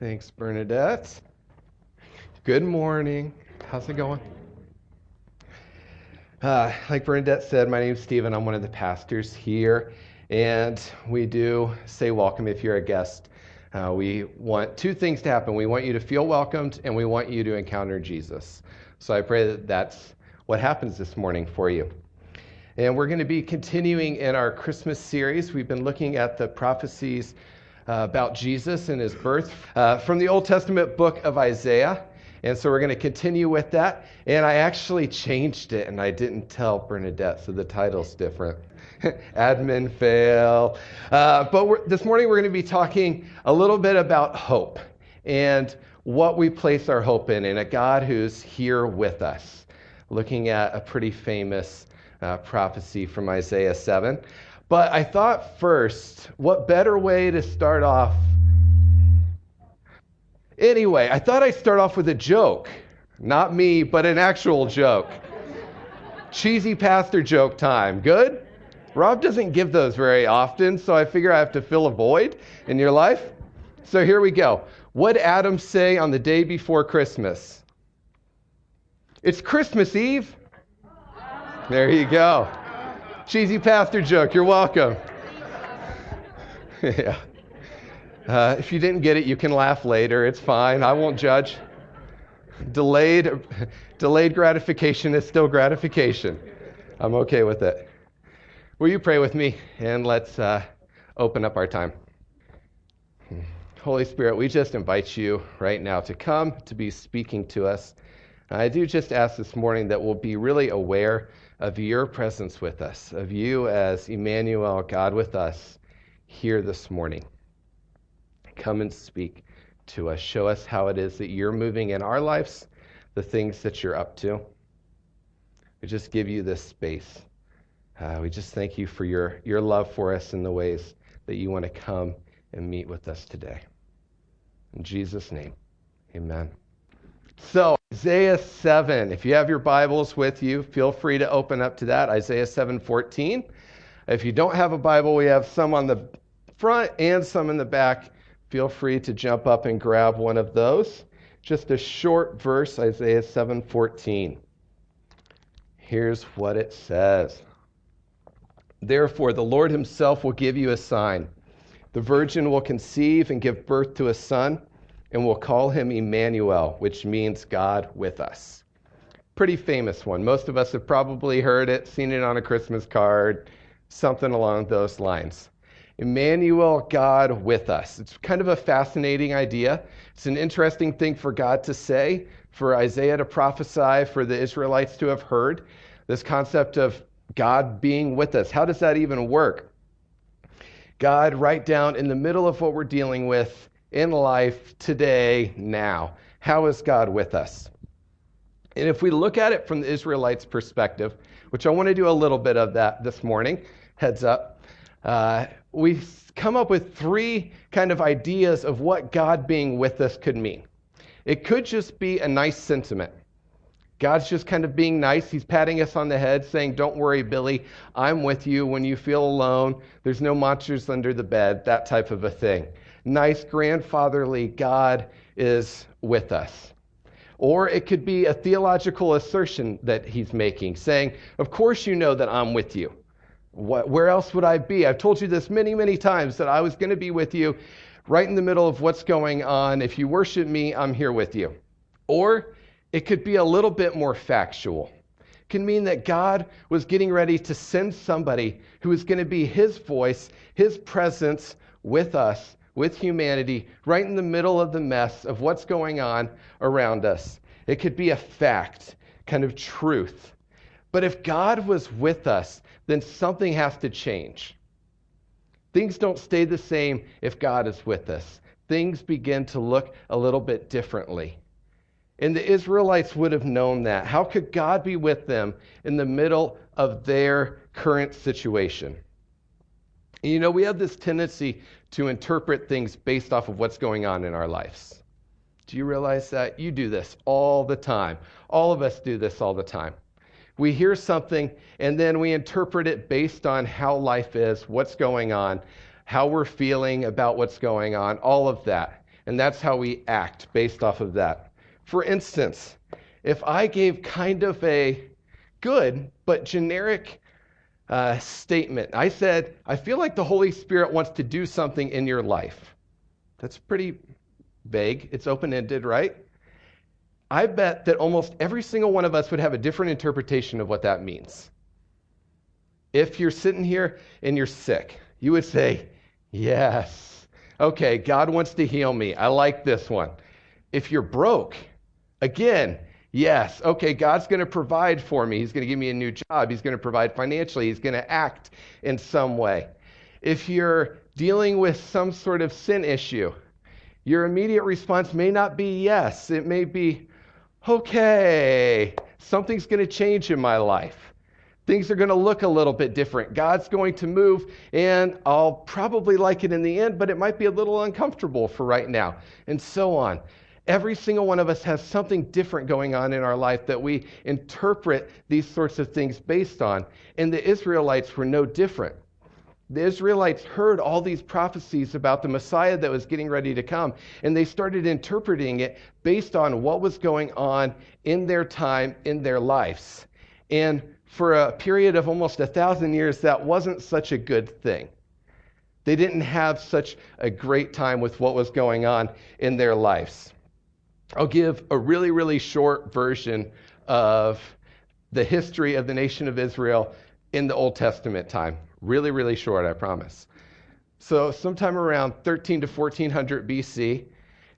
Thanks, Bernadette. Good morning. How's it going? Uh, like Bernadette said, my name is Stephen. I'm one of the pastors here, and we do say welcome if you're a guest. Uh, we want two things to happen. We want you to feel welcomed, and we want you to encounter Jesus. So I pray that that's what happens this morning for you. And we're going to be continuing in our Christmas series. We've been looking at the prophecies uh, about Jesus and his birth uh, from the Old Testament book of Isaiah. And so we're going to continue with that. And I actually changed it and I didn't tell Bernadette, so the title's different. Admin fail. Uh, but this morning we're going to be talking a little bit about hope and what we place our hope in, in a God who's here with us. Looking at a pretty famous uh, prophecy from Isaiah 7. But I thought first, what better way to start off? Anyway, I thought I'd start off with a joke. Not me, but an actual joke. Cheesy pastor joke time. Good? Rob doesn't give those very often, so I figure I have to fill a void in your life. So here we go. What did Adam say on the day before Christmas? It's Christmas Eve. There you go. Cheesy pastor joke. You're welcome. yeah. Uh, if you didn't get it, you can laugh later. It's fine. I won't judge. Delayed, delayed gratification is still gratification. I'm okay with it. Will you pray with me and let's uh, open up our time? Holy Spirit, we just invite you right now to come to be speaking to us. I do just ask this morning that we'll be really aware of your presence with us, of you as Emmanuel, God with us, here this morning. Come and speak to us. Show us how it is that you're moving in our lives, the things that you're up to. We just give you this space. Uh, we just thank you for your, your love for us in the ways that you want to come and meet with us today. In Jesus' name, amen. So, Isaiah 7, if you have your Bibles with you, feel free to open up to that. Isaiah 7:14. If you don't have a Bible, we have some on the front and some in the back. Feel free to jump up and grab one of those. Just a short verse, Isaiah 7:14. Here's what it says. Therefore, the Lord himself will give you a sign. The virgin will conceive and give birth to a son and we'll call him Emmanuel, which means God with us. Pretty famous one. Most of us have probably heard it, seen it on a Christmas card, something along those lines. Emmanuel, God with us. It's kind of a fascinating idea. It's an interesting thing for God to say, for Isaiah to prophesy, for the Israelites to have heard. This concept of God being with us. How does that even work? God, right down in the middle of what we're dealing with, in life today, now. How is God with us? And if we look at it from the Israelites' perspective, which I want to do a little bit of that this morning, heads up, uh, we come up with three kind of ideas of what God being with us could mean. It could just be a nice sentiment. God's just kind of being nice. He's patting us on the head, saying, Don't worry, Billy, I'm with you when you feel alone. There's no monsters under the bed, that type of a thing nice grandfatherly God is with us. Or it could be a theological assertion that he's making, saying, Of course, you know that I'm with you. What, where else would I be? I've told you this many, many times that I was going to be with you right in the middle of what's going on. If you worship me, I'm here with you. Or it could be a little bit more factual. It can mean that God was getting ready to send somebody who was going to be his voice, his presence with us with humanity right in the middle of the mess of what's going on around us. It could be a fact, kind of truth. But if God was with us, then something has to change. Things don't stay the same if God is with us. Things begin to look a little bit differently. And the Israelites would have known that. How could God be with them in the middle of their current situation? And you know, we have this tendency to interpret things based off of what's going on in our lives. Do you realize that? You do this all the time. All of us do this all the time. We hear something and then we interpret it based on how life is, what's going on, how we're feeling about what's going on, all of that. And that's how we act based off of that. For instance, if I gave kind of a good but generic uh, statement, I said, I feel like the Holy Spirit wants to do something in your life. That's pretty vague. It's open ended, right? I bet that almost every single one of us would have a different interpretation of what that means. If you're sitting here and you're sick, you would say, Yes. Okay, God wants to heal me. I like this one. If you're broke, again, yes. Okay, God's going to provide for me. He's going to give me a new job. He's going to provide financially. He's going to act in some way. If you're dealing with some sort of sin issue, your immediate response may not be yes. It may be, okay, something's going to change in my life. Things are going to look a little bit different. God's going to move, and I'll probably like it in the end, but it might be a little uncomfortable for right now, and so on. Every single one of us has something different going on in our life that we interpret these sorts of things based on. And the Israelites were no different the Israelites heard all these prophecies about the Messiah that was getting ready to come, and they started interpreting it based on what was going on in their time, in their lives. And for a period of almost a thousand years, that wasn't such a good thing. They didn't have such a great time with what was going on in their lives. I'll give a really, really short version of the history of the nation of Israel in the Old Testament time. Really, really short, I promise. So, sometime around 13 to 1400 BC,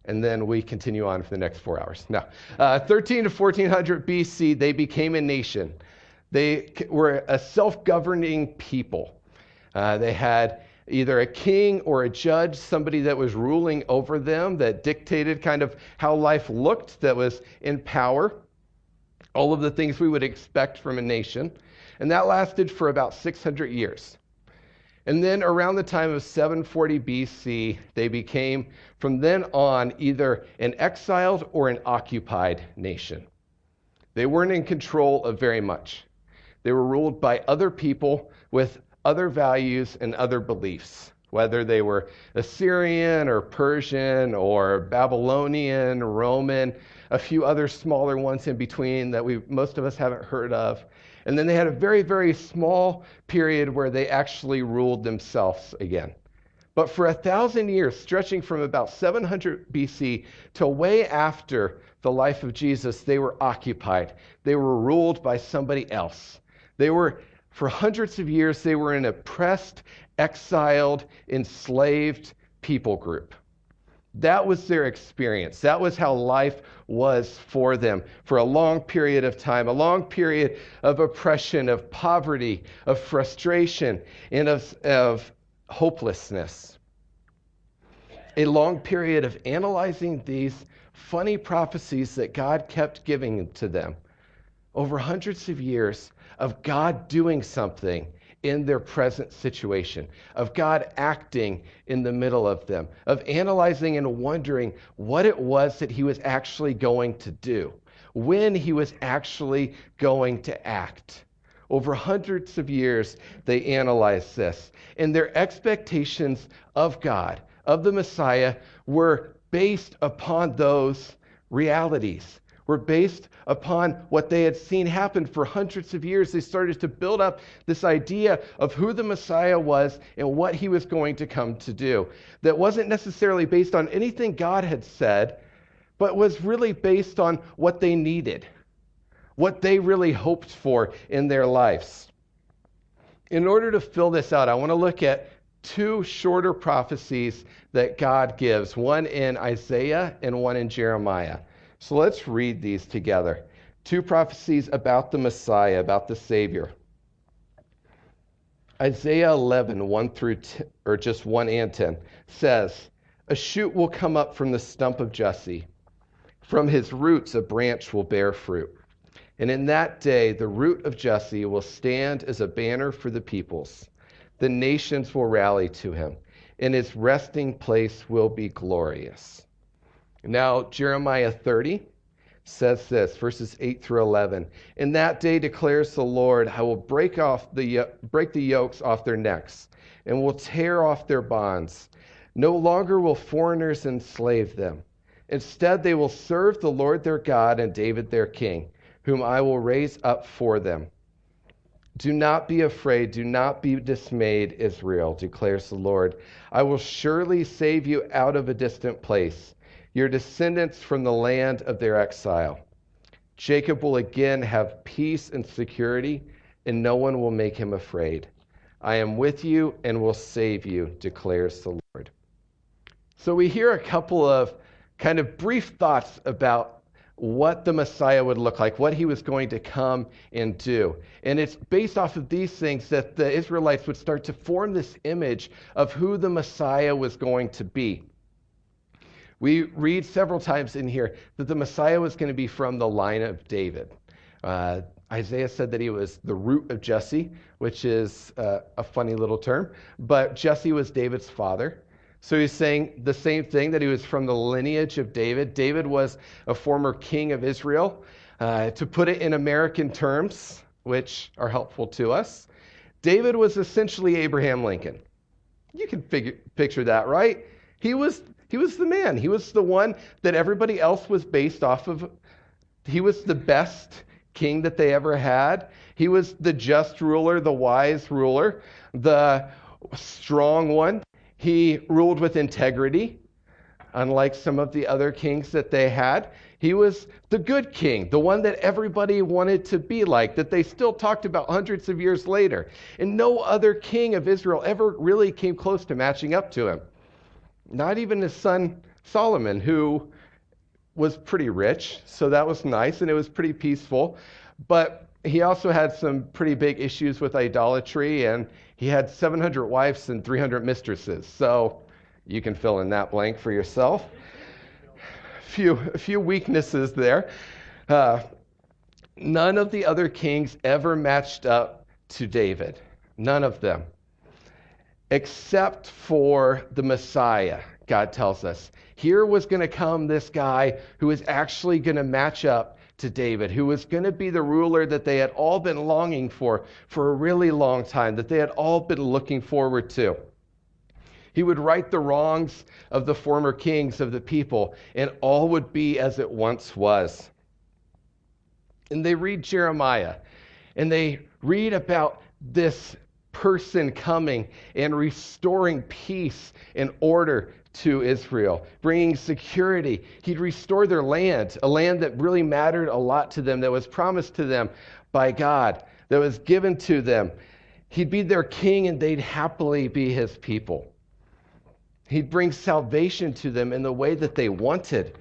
and then we continue on for the next four hours. No, uh, 13 to 1400 BC, they became a nation. They were a self governing people. Uh, they had either a king or a judge, somebody that was ruling over them, that dictated kind of how life looked, that was in power. All of the things we would expect from a nation. And that lasted for about 600 years. And then around the time of 740 BC, they became, from then on, either an exiled or an occupied nation. They weren't in control of very much. They were ruled by other people with other values and other beliefs, whether they were Assyrian or Persian or Babylonian, Roman, a few other smaller ones in between that we most of us haven't heard of. And then they had a very, very small period where they actually ruled themselves again. But for a thousand years, stretching from about 700 BC to way after the life of Jesus, they were occupied. They were ruled by somebody else. They were, for hundreds of years, they were an oppressed, exiled, enslaved people group. That was their experience. That was how life was for them for a long period of time, a long period of oppression, of poverty, of frustration, and of, of hopelessness. A long period of analyzing these funny prophecies that God kept giving to them over hundreds of years of God doing something in their present situation, of God acting in the middle of them, of analyzing and wondering what it was that He was actually going to do, when He was actually going to act. Over hundreds of years, they analyzed this, and their expectations of God, of the Messiah, were based upon those realities were based upon what they had seen happen for hundreds of years. They started to build up this idea of who the Messiah was and what he was going to come to do. That wasn't necessarily based on anything God had said, but was really based on what they needed, what they really hoped for in their lives. In order to fill this out, I want to look at two shorter prophecies that God gives one in Isaiah and one in Jeremiah. So let's read these together. Two prophecies about the Messiah, about the Savior. Isaiah 11, 1 through, 10, or just 1 and 10, says, A shoot will come up from the stump of Jesse. From his roots, a branch will bear fruit. And in that day, the root of Jesse will stand as a banner for the peoples. The nations will rally to him, and his resting place will be glorious. Now, Jeremiah 30 says this, verses 8 through 11. In that day declares the Lord, I will break off the break the yokes off their necks and will tear off their bonds. No longer will foreigners enslave them. Instead, they will serve the Lord their God and David their king, whom I will raise up for them. Do not be afraid, do not be dismayed, Israel, declares the Lord. I will surely save you out of a distant place, your descendants from the land of their exile. Jacob will again have peace and security, and no one will make him afraid. I am with you and will save you, declares the Lord. So we hear a couple of kind of brief thoughts about what the Messiah would look like, what he was going to come and do. And it's based off of these things that the Israelites would start to form this image of who the Messiah was going to be. We read several times in here that the Messiah was going to be from the line of David. Uh, Isaiah said that he was the root of Jesse, which is uh, a funny little term, but Jesse was David's father. So he's saying the same thing that he was from the lineage of David. David was a former king of Israel. Uh, to put it in American terms, which are helpful to us, David was essentially Abraham Lincoln. You can figure, picture that, right? He was, he was the man. He was the one that everybody else was based off of. He was the best king that they ever had. He was the just ruler, the wise ruler, the strong one. He ruled with integrity, unlike some of the other kings that they had. He was the good king, the one that everybody wanted to be like, that they still talked about hundreds of years later. And no other king of Israel ever really came close to matching up to him. Not even his son Solomon, who was pretty rich, so that was nice and it was pretty peaceful. But he also had some pretty big issues with idolatry and he had 700 wives and 300 mistresses. So you can fill in that blank for yourself. Few, a few weaknesses there. Uh, none of the other kings ever matched up to David. None of them. Except for the Messiah, God tells us. Here was going to come this guy who was actually going to match up to David, who was going to be the ruler that they had all been longing for for a really long time, that they had all been looking forward to. He would right the wrongs of the former kings of the people, and all would be as it once was. And they read Jeremiah, and they read about this person coming and restoring peace and order to Israel, bringing security. He'd restore their land, a land that really mattered a lot to them, that was promised to them by God, that was given to them. He'd be their king and they'd happily be his people. He'd bring salvation to them in the way that they wanted.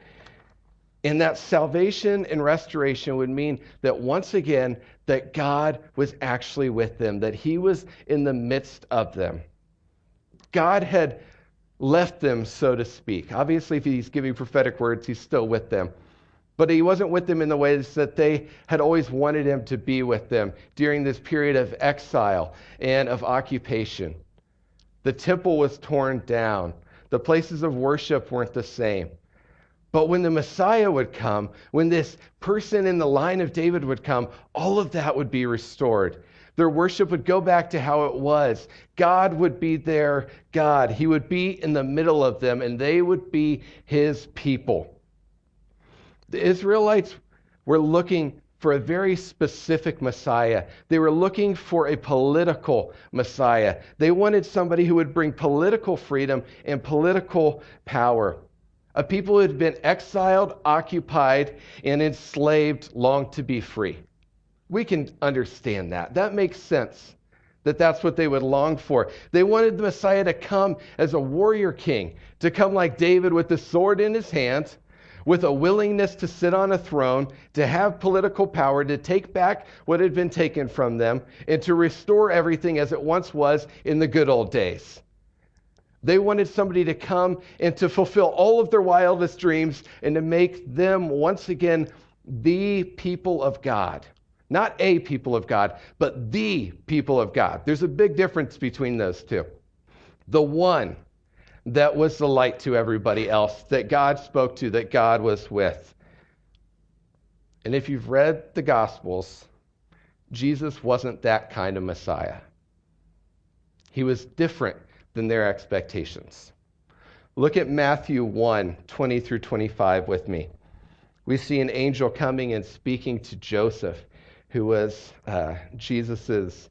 And that salvation and restoration would mean that once again, that God was actually with them, that He was in the midst of them. God had left them, so to speak. Obviously, if He's giving prophetic words, He's still with them. But He wasn't with them in the ways that they had always wanted Him to be with them during this period of exile and of occupation. The temple was torn down, the places of worship weren't the same. But when the Messiah would come, when this person in the line of David would come, all of that would be restored. Their worship would go back to how it was. God would be their God. He would be in the middle of them, and they would be his people. The Israelites were looking for a very specific Messiah. They were looking for a political Messiah. They wanted somebody who would bring political freedom and political power. A people who had been exiled, occupied, and enslaved long to be free. We can understand that. That makes sense that that's what they would long for. They wanted the Messiah to come as a warrior king, to come like David with the sword in his hand, with a willingness to sit on a throne, to have political power, to take back what had been taken from them, and to restore everything as it once was in the good old days. They wanted somebody to come and to fulfill all of their wildest dreams and to make them once again the people of God. Not a people of God, but the people of God. There's a big difference between those two. The one that was the light to everybody else, that God spoke to, that God was with. And if you've read the Gospels, Jesus wasn't that kind of Messiah. He was different than their expectations. Look at Matthew 1 20 through 25 with me. We see an angel coming and speaking to Joseph, who was uh, Jesus'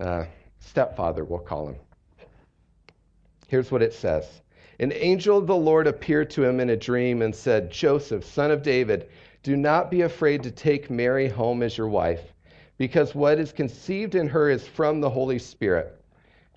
uh, stepfather, we'll call him. Here's what it says An angel of the Lord appeared to him in a dream and said, Joseph, son of David, do not be afraid to take Mary home as your wife, because what is conceived in her is from the Holy Spirit.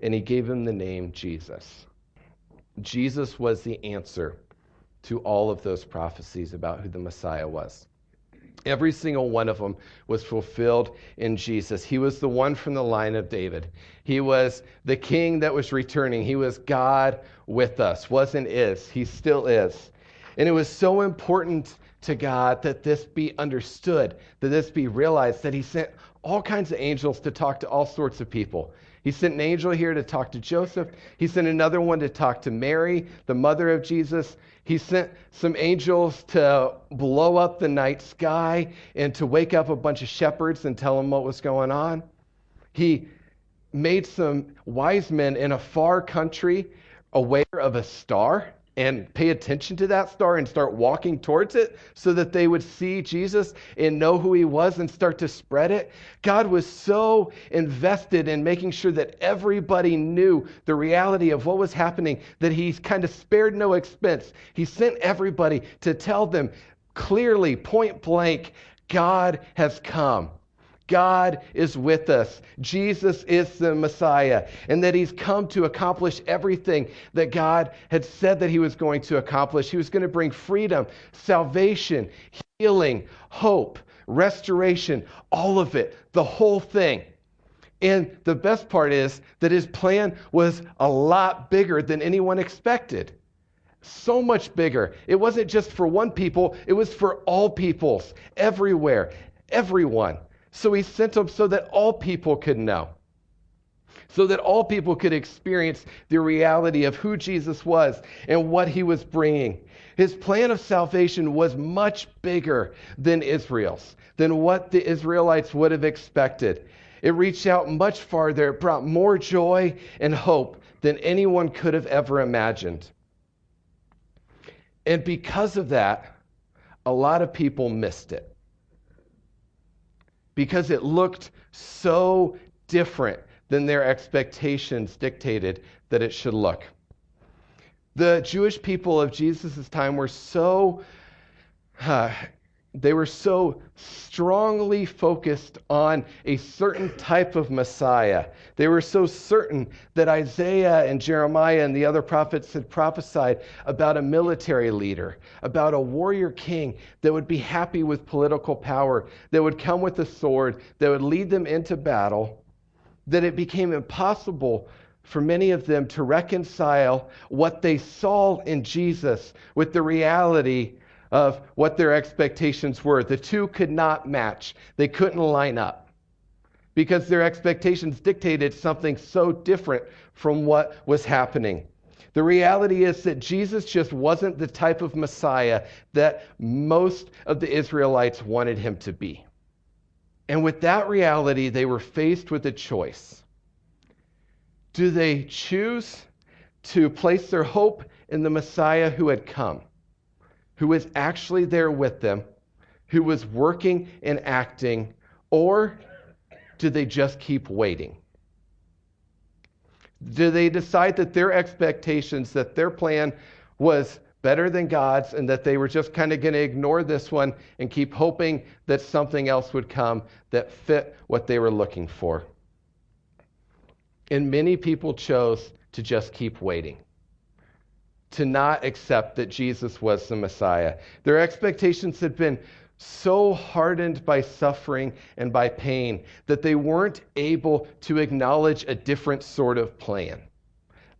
and he gave him the name Jesus. Jesus was the answer to all of those prophecies about who the Messiah was. Every single one of them was fulfilled in Jesus. He was the one from the line of David. He was the king that was returning. He was God with us, wasn't is. He still is. And it was so important to God that this be understood, that this be realized, that He sent all kinds of angels to talk to all sorts of people. He sent an angel here to talk to Joseph. He sent another one to talk to Mary, the mother of Jesus. He sent some angels to blow up the night sky and to wake up a bunch of shepherds and tell them what was going on. He made some wise men in a far country aware of a star and pay attention to that star and start walking towards it so that they would see Jesus and know who he was and start to spread it. God was so invested in making sure that everybody knew the reality of what was happening that he kind of spared no expense. He sent everybody to tell them clearly, point blank, God has come. God is with us. Jesus is the Messiah, and that He's come to accomplish everything that God had said that He was going to accomplish. He was going to bring freedom, salvation, healing, hope, restoration, all of it, the whole thing. And the best part is that His plan was a lot bigger than anyone expected. So much bigger. It wasn't just for one people, it was for all peoples, everywhere, everyone. So he sent them so that all people could know, so that all people could experience the reality of who Jesus was and what he was bringing. His plan of salvation was much bigger than Israel's, than what the Israelites would have expected. It reached out much farther. It brought more joy and hope than anyone could have ever imagined. And because of that, a lot of people missed it because it looked so different than their expectations dictated that it should look. The Jewish people of Jesus' time were so uh, they were so strongly focused on a certain type of Messiah. They were so certain that Isaiah and Jeremiah and the other prophets had prophesied about a military leader, about a warrior king that would be happy with political power, that would come with a sword, that would lead them into battle, that it became impossible for many of them to reconcile what they saw in Jesus with the reality of what their expectations were. The two could not match, they couldn't line up because their expectations dictated something so different from what was happening. The reality is that Jesus just wasn't the type of Messiah that most of the Israelites wanted him to be. And with that reality, they were faced with a choice. Do they choose to place their hope in the Messiah who had come? Who was actually there with them, who was working and acting, or do they just keep waiting? Do they decide that their expectations, that their plan was better than God's, and that they were just kind of going to ignore this one and keep hoping that something else would come that fit what they were looking for? And many people chose to just keep waiting to not accept that Jesus was the Messiah. Their expectations had been so hardened by suffering and by pain that they weren't able to acknowledge a different sort of plan,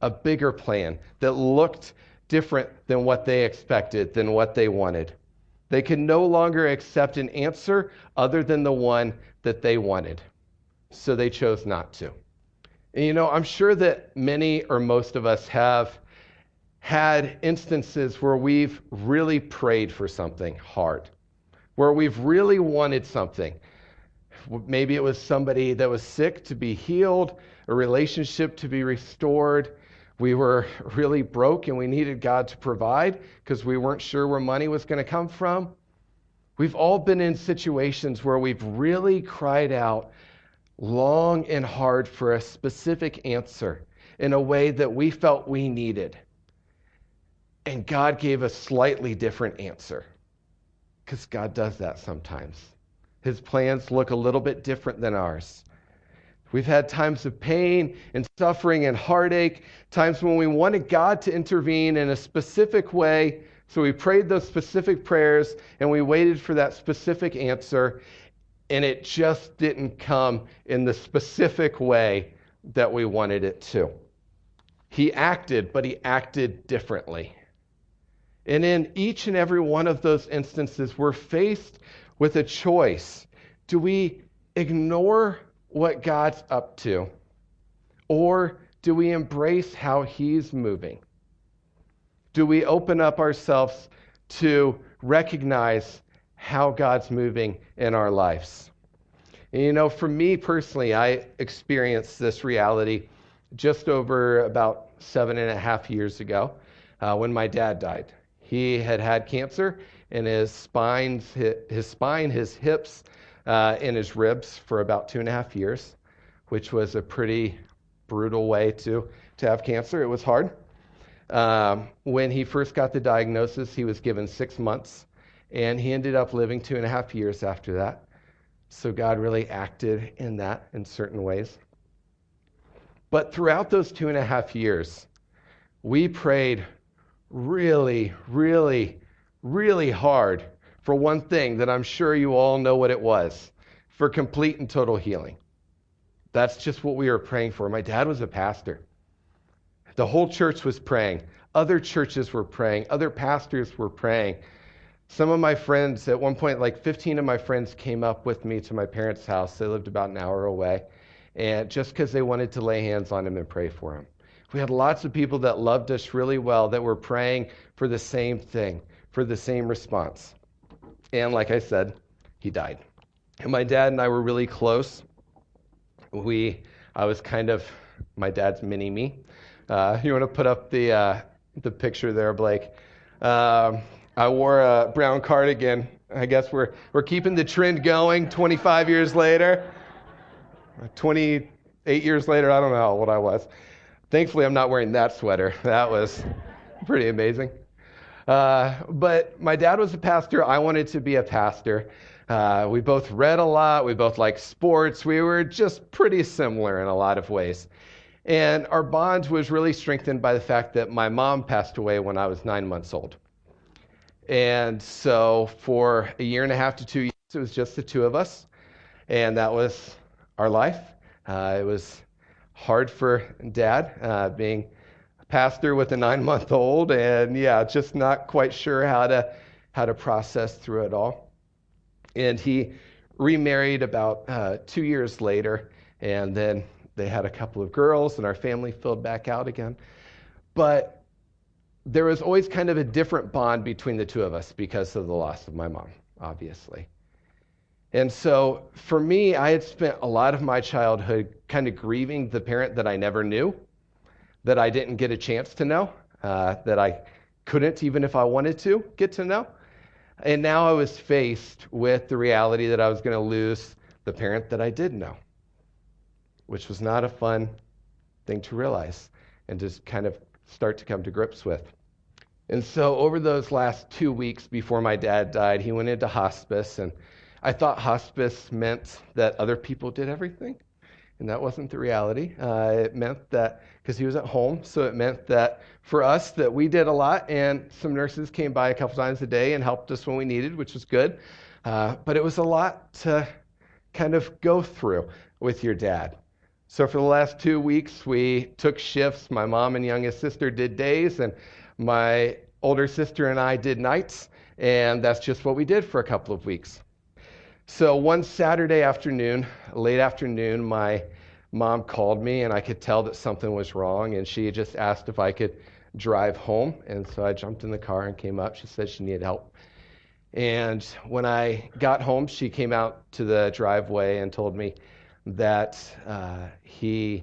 a bigger plan that looked different than what they expected, than what they wanted. They could no longer accept an answer other than the one that they wanted. So they chose not to. And you know, I'm sure that many or most of us have had instances where we've really prayed for something hard, where we've really wanted something. Maybe it was somebody that was sick to be healed, a relationship to be restored. We were really broke and we needed God to provide because we weren't sure where money was going to come from. We've all been in situations where we've really cried out long and hard for a specific answer in a way that we felt we needed. And God gave a slightly different answer because God does that sometimes. His plans look a little bit different than ours. We've had times of pain and suffering and heartache, times when we wanted God to intervene in a specific way. So we prayed those specific prayers and we waited for that specific answer, and it just didn't come in the specific way that we wanted it to. He acted, but he acted differently. And in each and every one of those instances, we're faced with a choice. Do we ignore what God's up to? Or do we embrace how He's moving? Do we open up ourselves to recognize how God's moving in our lives? And you know, for me personally, I experienced this reality just over about seven and a half years ago uh, when my dad died. He had had cancer in his spine, his spine, his hips, uh, and his ribs for about two and a half years, which was a pretty brutal way to, to have cancer. It was hard. Um, when he first got the diagnosis, he was given six months, and he ended up living two and a half years after that. So God really acted in that in certain ways. But throughout those two and a half years, we prayed really, really, really hard for one thing that I'm sure you all know what it was for complete and total healing. That's just what we were praying for. My dad was a pastor. The whole church was praying. Other churches were praying. Other pastors were praying. Some of my friends, at one point, like 15 of my friends came up with me to my parents' house. They lived about an hour away. And just because they wanted to lay hands on him and pray for him. We had lots of people that loved us really well that were praying for the same thing, for the same response. And like I said, he died. And my dad and I were really close. We, I was kind of my dad's mini me. Uh, you want to put up the uh, the picture there, Blake? Um, I wore a brown cardigan. I guess we're we're keeping the trend going. 25 years later, 28 years later, I don't know what I was. Thankfully, I'm not wearing that sweater. That was pretty amazing. Uh, but my dad was a pastor. I wanted to be a pastor. Uh, we both read a lot. We both liked sports. We were just pretty similar in a lot of ways. And our bond was really strengthened by the fact that my mom passed away when I was nine months old. And so for a year and a half to two years, it was just the two of us. And that was our life. Uh, it was hard for dad, uh, being a pastor with a nine month old, and yeah, just not quite sure how to, how to process through it all. And he remarried about uh, two years later, and then they had a couple of girls, and our family filled back out again. But there was always kind of a different bond between the two of us because of the loss of my mom, obviously. And so for me, I had spent a lot of my childhood kind of grieving the parent that I never knew, that I didn't get a chance to know, uh, that I couldn't, even if I wanted to, get to know. And now I was faced with the reality that I was going to lose the parent that I did know, which was not a fun thing to realize and just kind of start to come to grips with. And so, over those last two weeks before my dad died, he went into hospice and I thought hospice meant that other people did everything, and that wasn't the reality. Uh, it meant that because he was at home, so it meant that for us that we did a lot, and some nurses came by a couple times a day and helped us when we needed, which was good. Uh, but it was a lot to kind of go through with your dad. So for the last two weeks, we took shifts. My mom and youngest sister did days, and my older sister and I did nights, and that's just what we did for a couple of weeks. So one Saturday afternoon, late afternoon, my mom called me, and I could tell that something was wrong, and she just asked if I could drive home. And so I jumped in the car and came up. She said she needed help. And when I got home, she came out to the driveway and told me that uh, he,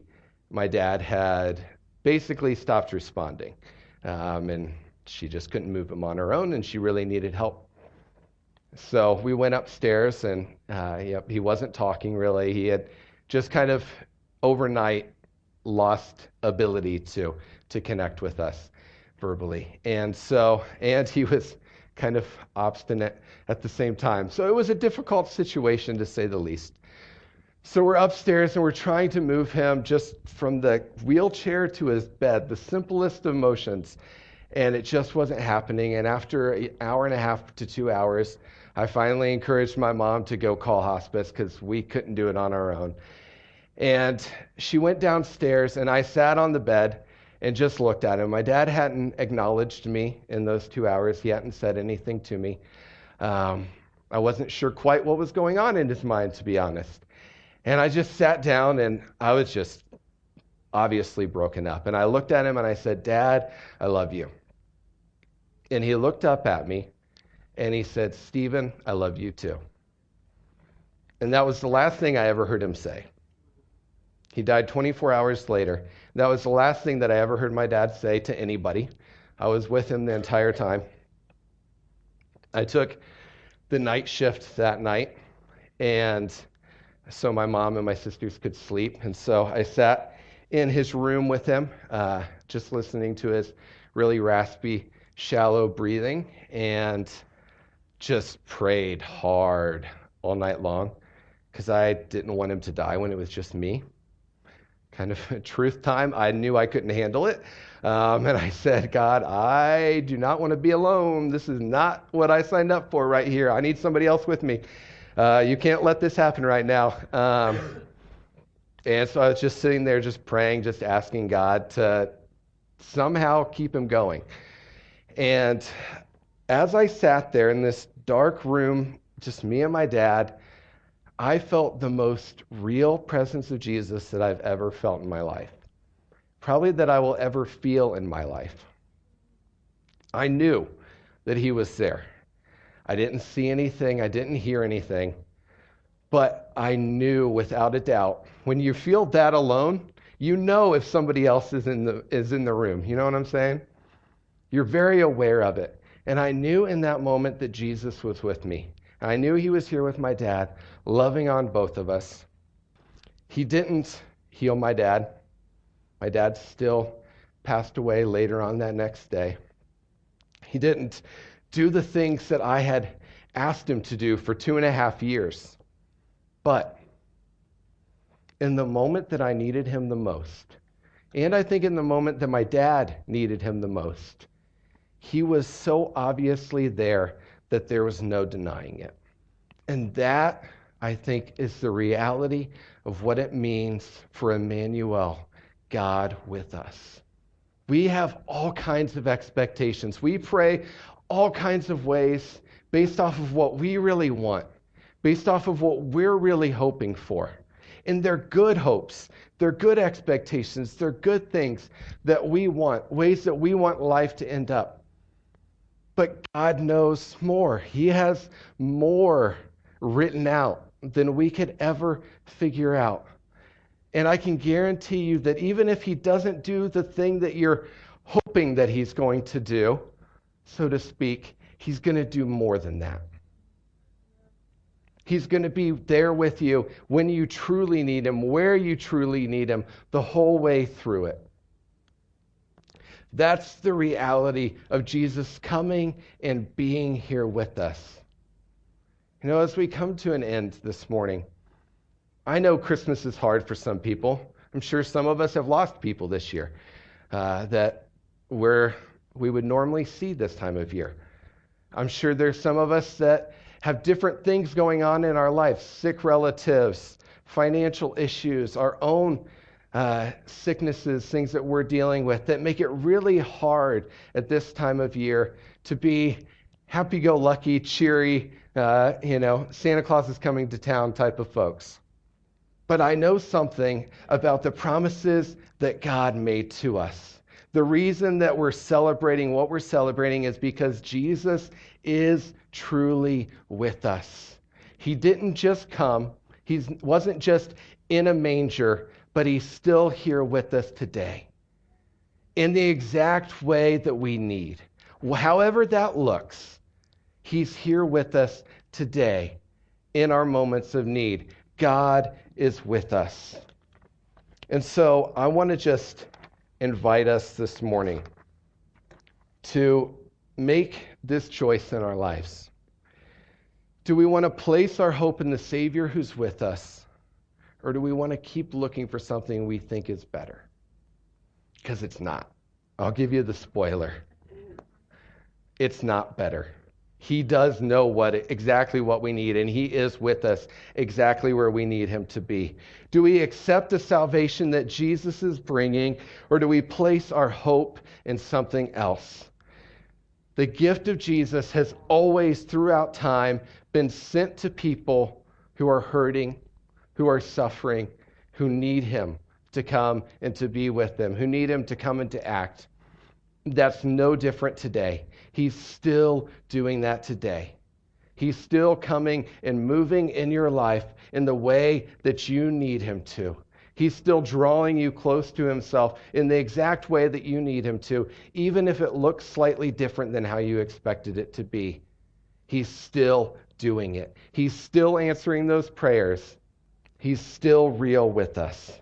my dad, had basically stopped responding. Um, and she just couldn't move him on her own, and she really needed help. So we went upstairs, and uh, yep, he wasn't talking really. He had just kind of overnight lost ability to to connect with us verbally, and so and he was kind of obstinate at the same time. So it was a difficult situation to say the least. So we're upstairs and we're trying to move him just from the wheelchair to his bed, the simplest of motions and it just wasn't happening. And after an hour and a half to two hours, I finally encouraged my mom to go call hospice because we couldn't do it on our own. And she went downstairs, and I sat on the bed and just looked at him. My dad hadn't acknowledged me in those two hours, he hadn't said anything to me. Um, I wasn't sure quite what was going on in his mind, to be honest. And I just sat down and I was just obviously broken up. And I looked at him and I said, Dad, I love you. And he looked up at me and he said, Stephen, I love you too. And that was the last thing I ever heard him say. He died 24 hours later. That was the last thing that I ever heard my dad say to anybody. I was with him the entire time. I took the night shift that night, and so my mom and my sisters could sleep. And so I sat in his room with him, uh, just listening to his really raspy shallow breathing and just prayed hard all night long because I didn't want him to die when it was just me. Kind of truth time. I knew I couldn't handle it. Um, and I said, God, I do not want to be alone. This is not what I signed up for right here. I need somebody else with me. Uh, you can't let this happen right now. Um, and so I was just sitting there, just praying, just asking God to somehow keep him going. And as I sat there in this dark room, just me and my dad, I felt the most real presence of Jesus that I've ever felt in my life. Probably that I will ever feel in my life. I knew that he was there. I didn't see anything, I didn't hear anything, but I knew without a doubt when you feel that alone, you know if somebody else is in the, is in the room. You know what I'm saying? You're very aware of it. And I knew in that moment that Jesus was with me. I knew he was here with my dad, loving on both of us. He didn't heal my dad. My dad still passed away later on that next day. He didn't do the things that I had asked him to do for two and a half years. But in the moment that I needed him the most, and I think in the moment that my dad needed him the most, he was so obviously there that there was no denying it. And that, I think, is the reality of what it means for Emmanuel, God with us. We have all kinds of expectations. We pray all kinds of ways based off of what we really want, based off of what we're really hoping for. And they're good hopes, they're good expectations, they're good things that we want, ways that we want life to end up. But God knows more. He has more written out than we could ever figure out. And I can guarantee you that even if He doesn't do the thing that you're hoping that He's going to do, so to speak, He's going to do more than that. He's going to be there with you when you truly need Him, where you truly need Him, the whole way through it. That's the reality of Jesus coming and being here with us. You know, as we come to an end this morning, I know Christmas is hard for some people. I'm sure some of us have lost people this year uh, that where we would normally see this time of year. I'm sure there's some of us that have different things going on in our life sick relatives, financial issues, our own uh, sicknesses, things that we're dealing with that make it really hard at this time of year to be happy go lucky, cheery, uh, you know, Santa Claus is coming to town type of folks. But I know something about the promises that God made to us. The reason that we're celebrating what we're celebrating is because Jesus is truly with us. He didn't just come, he wasn't just in a manger, but he's still here with us today in the exact way that we need. However, that looks, he's here with us today in our moments of need. God is with us. And so I want to just invite us this morning to make this choice in our lives. Do we want to place our hope in the Savior who's with us, or do we want to keep looking for something we think is better? Because it's not. I'll give you the spoiler. It's not better. He does know what exactly what we need, and He is with us exactly where we need Him to be. Do we accept the salvation that Jesus is bringing, or do we place our hope in something else? The gift of Jesus has always, throughout time, been sent to people who are hurting, who are suffering, who need Him to come and to be with them, who need Him to come and to act. That's no different today. He's still doing that today. He's still coming and moving in your life in the way that you need him to. He's still drawing you close to himself in the exact way that you need him to, even if it looks slightly different than how you expected it to be. He's still doing it. He's still answering those prayers. He's still real with us.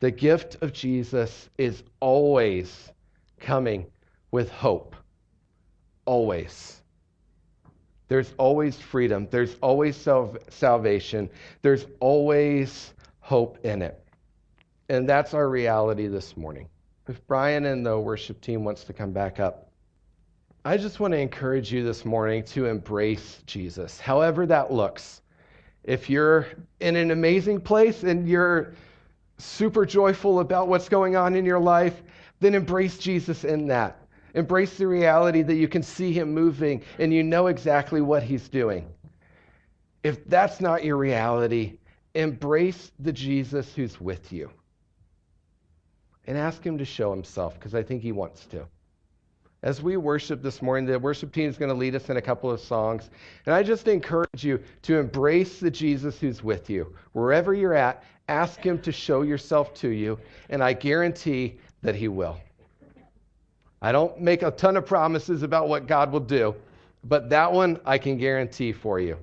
The gift of Jesus is always coming with hope always. There's always freedom. There's always sal- salvation. There's always hope in it. And that's our reality this morning. If Brian and the worship team wants to come back up, I just want to encourage you this morning to embrace Jesus, however that looks. If you're in an amazing place and you're super joyful about what's going on in your life, then embrace Jesus in that. Embrace the reality that you can see him moving and you know exactly what he's doing. If that's not your reality, embrace the Jesus who's with you. And ask him to show himself because I think he wants to. As we worship this morning, the worship team is going to lead us in a couple of songs. And I just encourage you to embrace the Jesus who's with you. Wherever you're at, ask him to show yourself to you, and I guarantee that he will. I don't make a ton of promises about what God will do, but that one I can guarantee for you.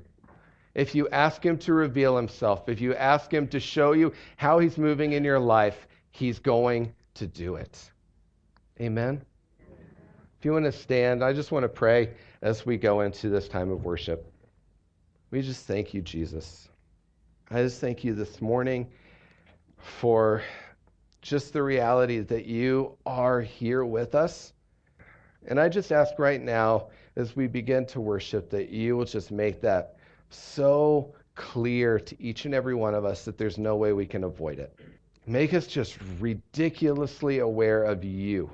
If you ask Him to reveal Himself, if you ask Him to show you how He's moving in your life, He's going to do it. Amen? If you want to stand, I just want to pray as we go into this time of worship. We just thank you, Jesus. I just thank you this morning for just the reality that you are here with us. And I just ask right now, as we begin to worship, that you will just make that so clear to each and every one of us that there's no way we can avoid it. Make us just ridiculously aware of you,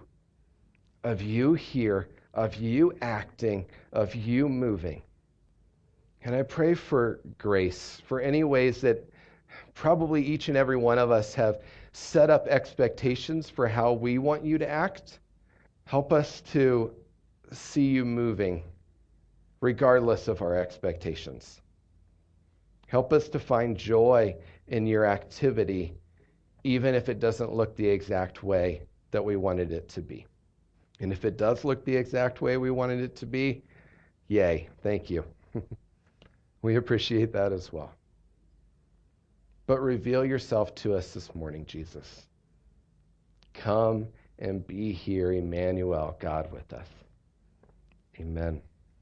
of you here, of you acting, of you moving. And I pray for grace, for any ways that probably each and every one of us have set up expectations for how we want you to act. Help us to see you moving regardless of our expectations. Help us to find joy in your activity, even if it doesn't look the exact way that we wanted it to be. And if it does look the exact way we wanted it to be, yay, thank you. we appreciate that as well. But reveal yourself to us this morning, Jesus. Come and be here, Emmanuel, God with us. Amen.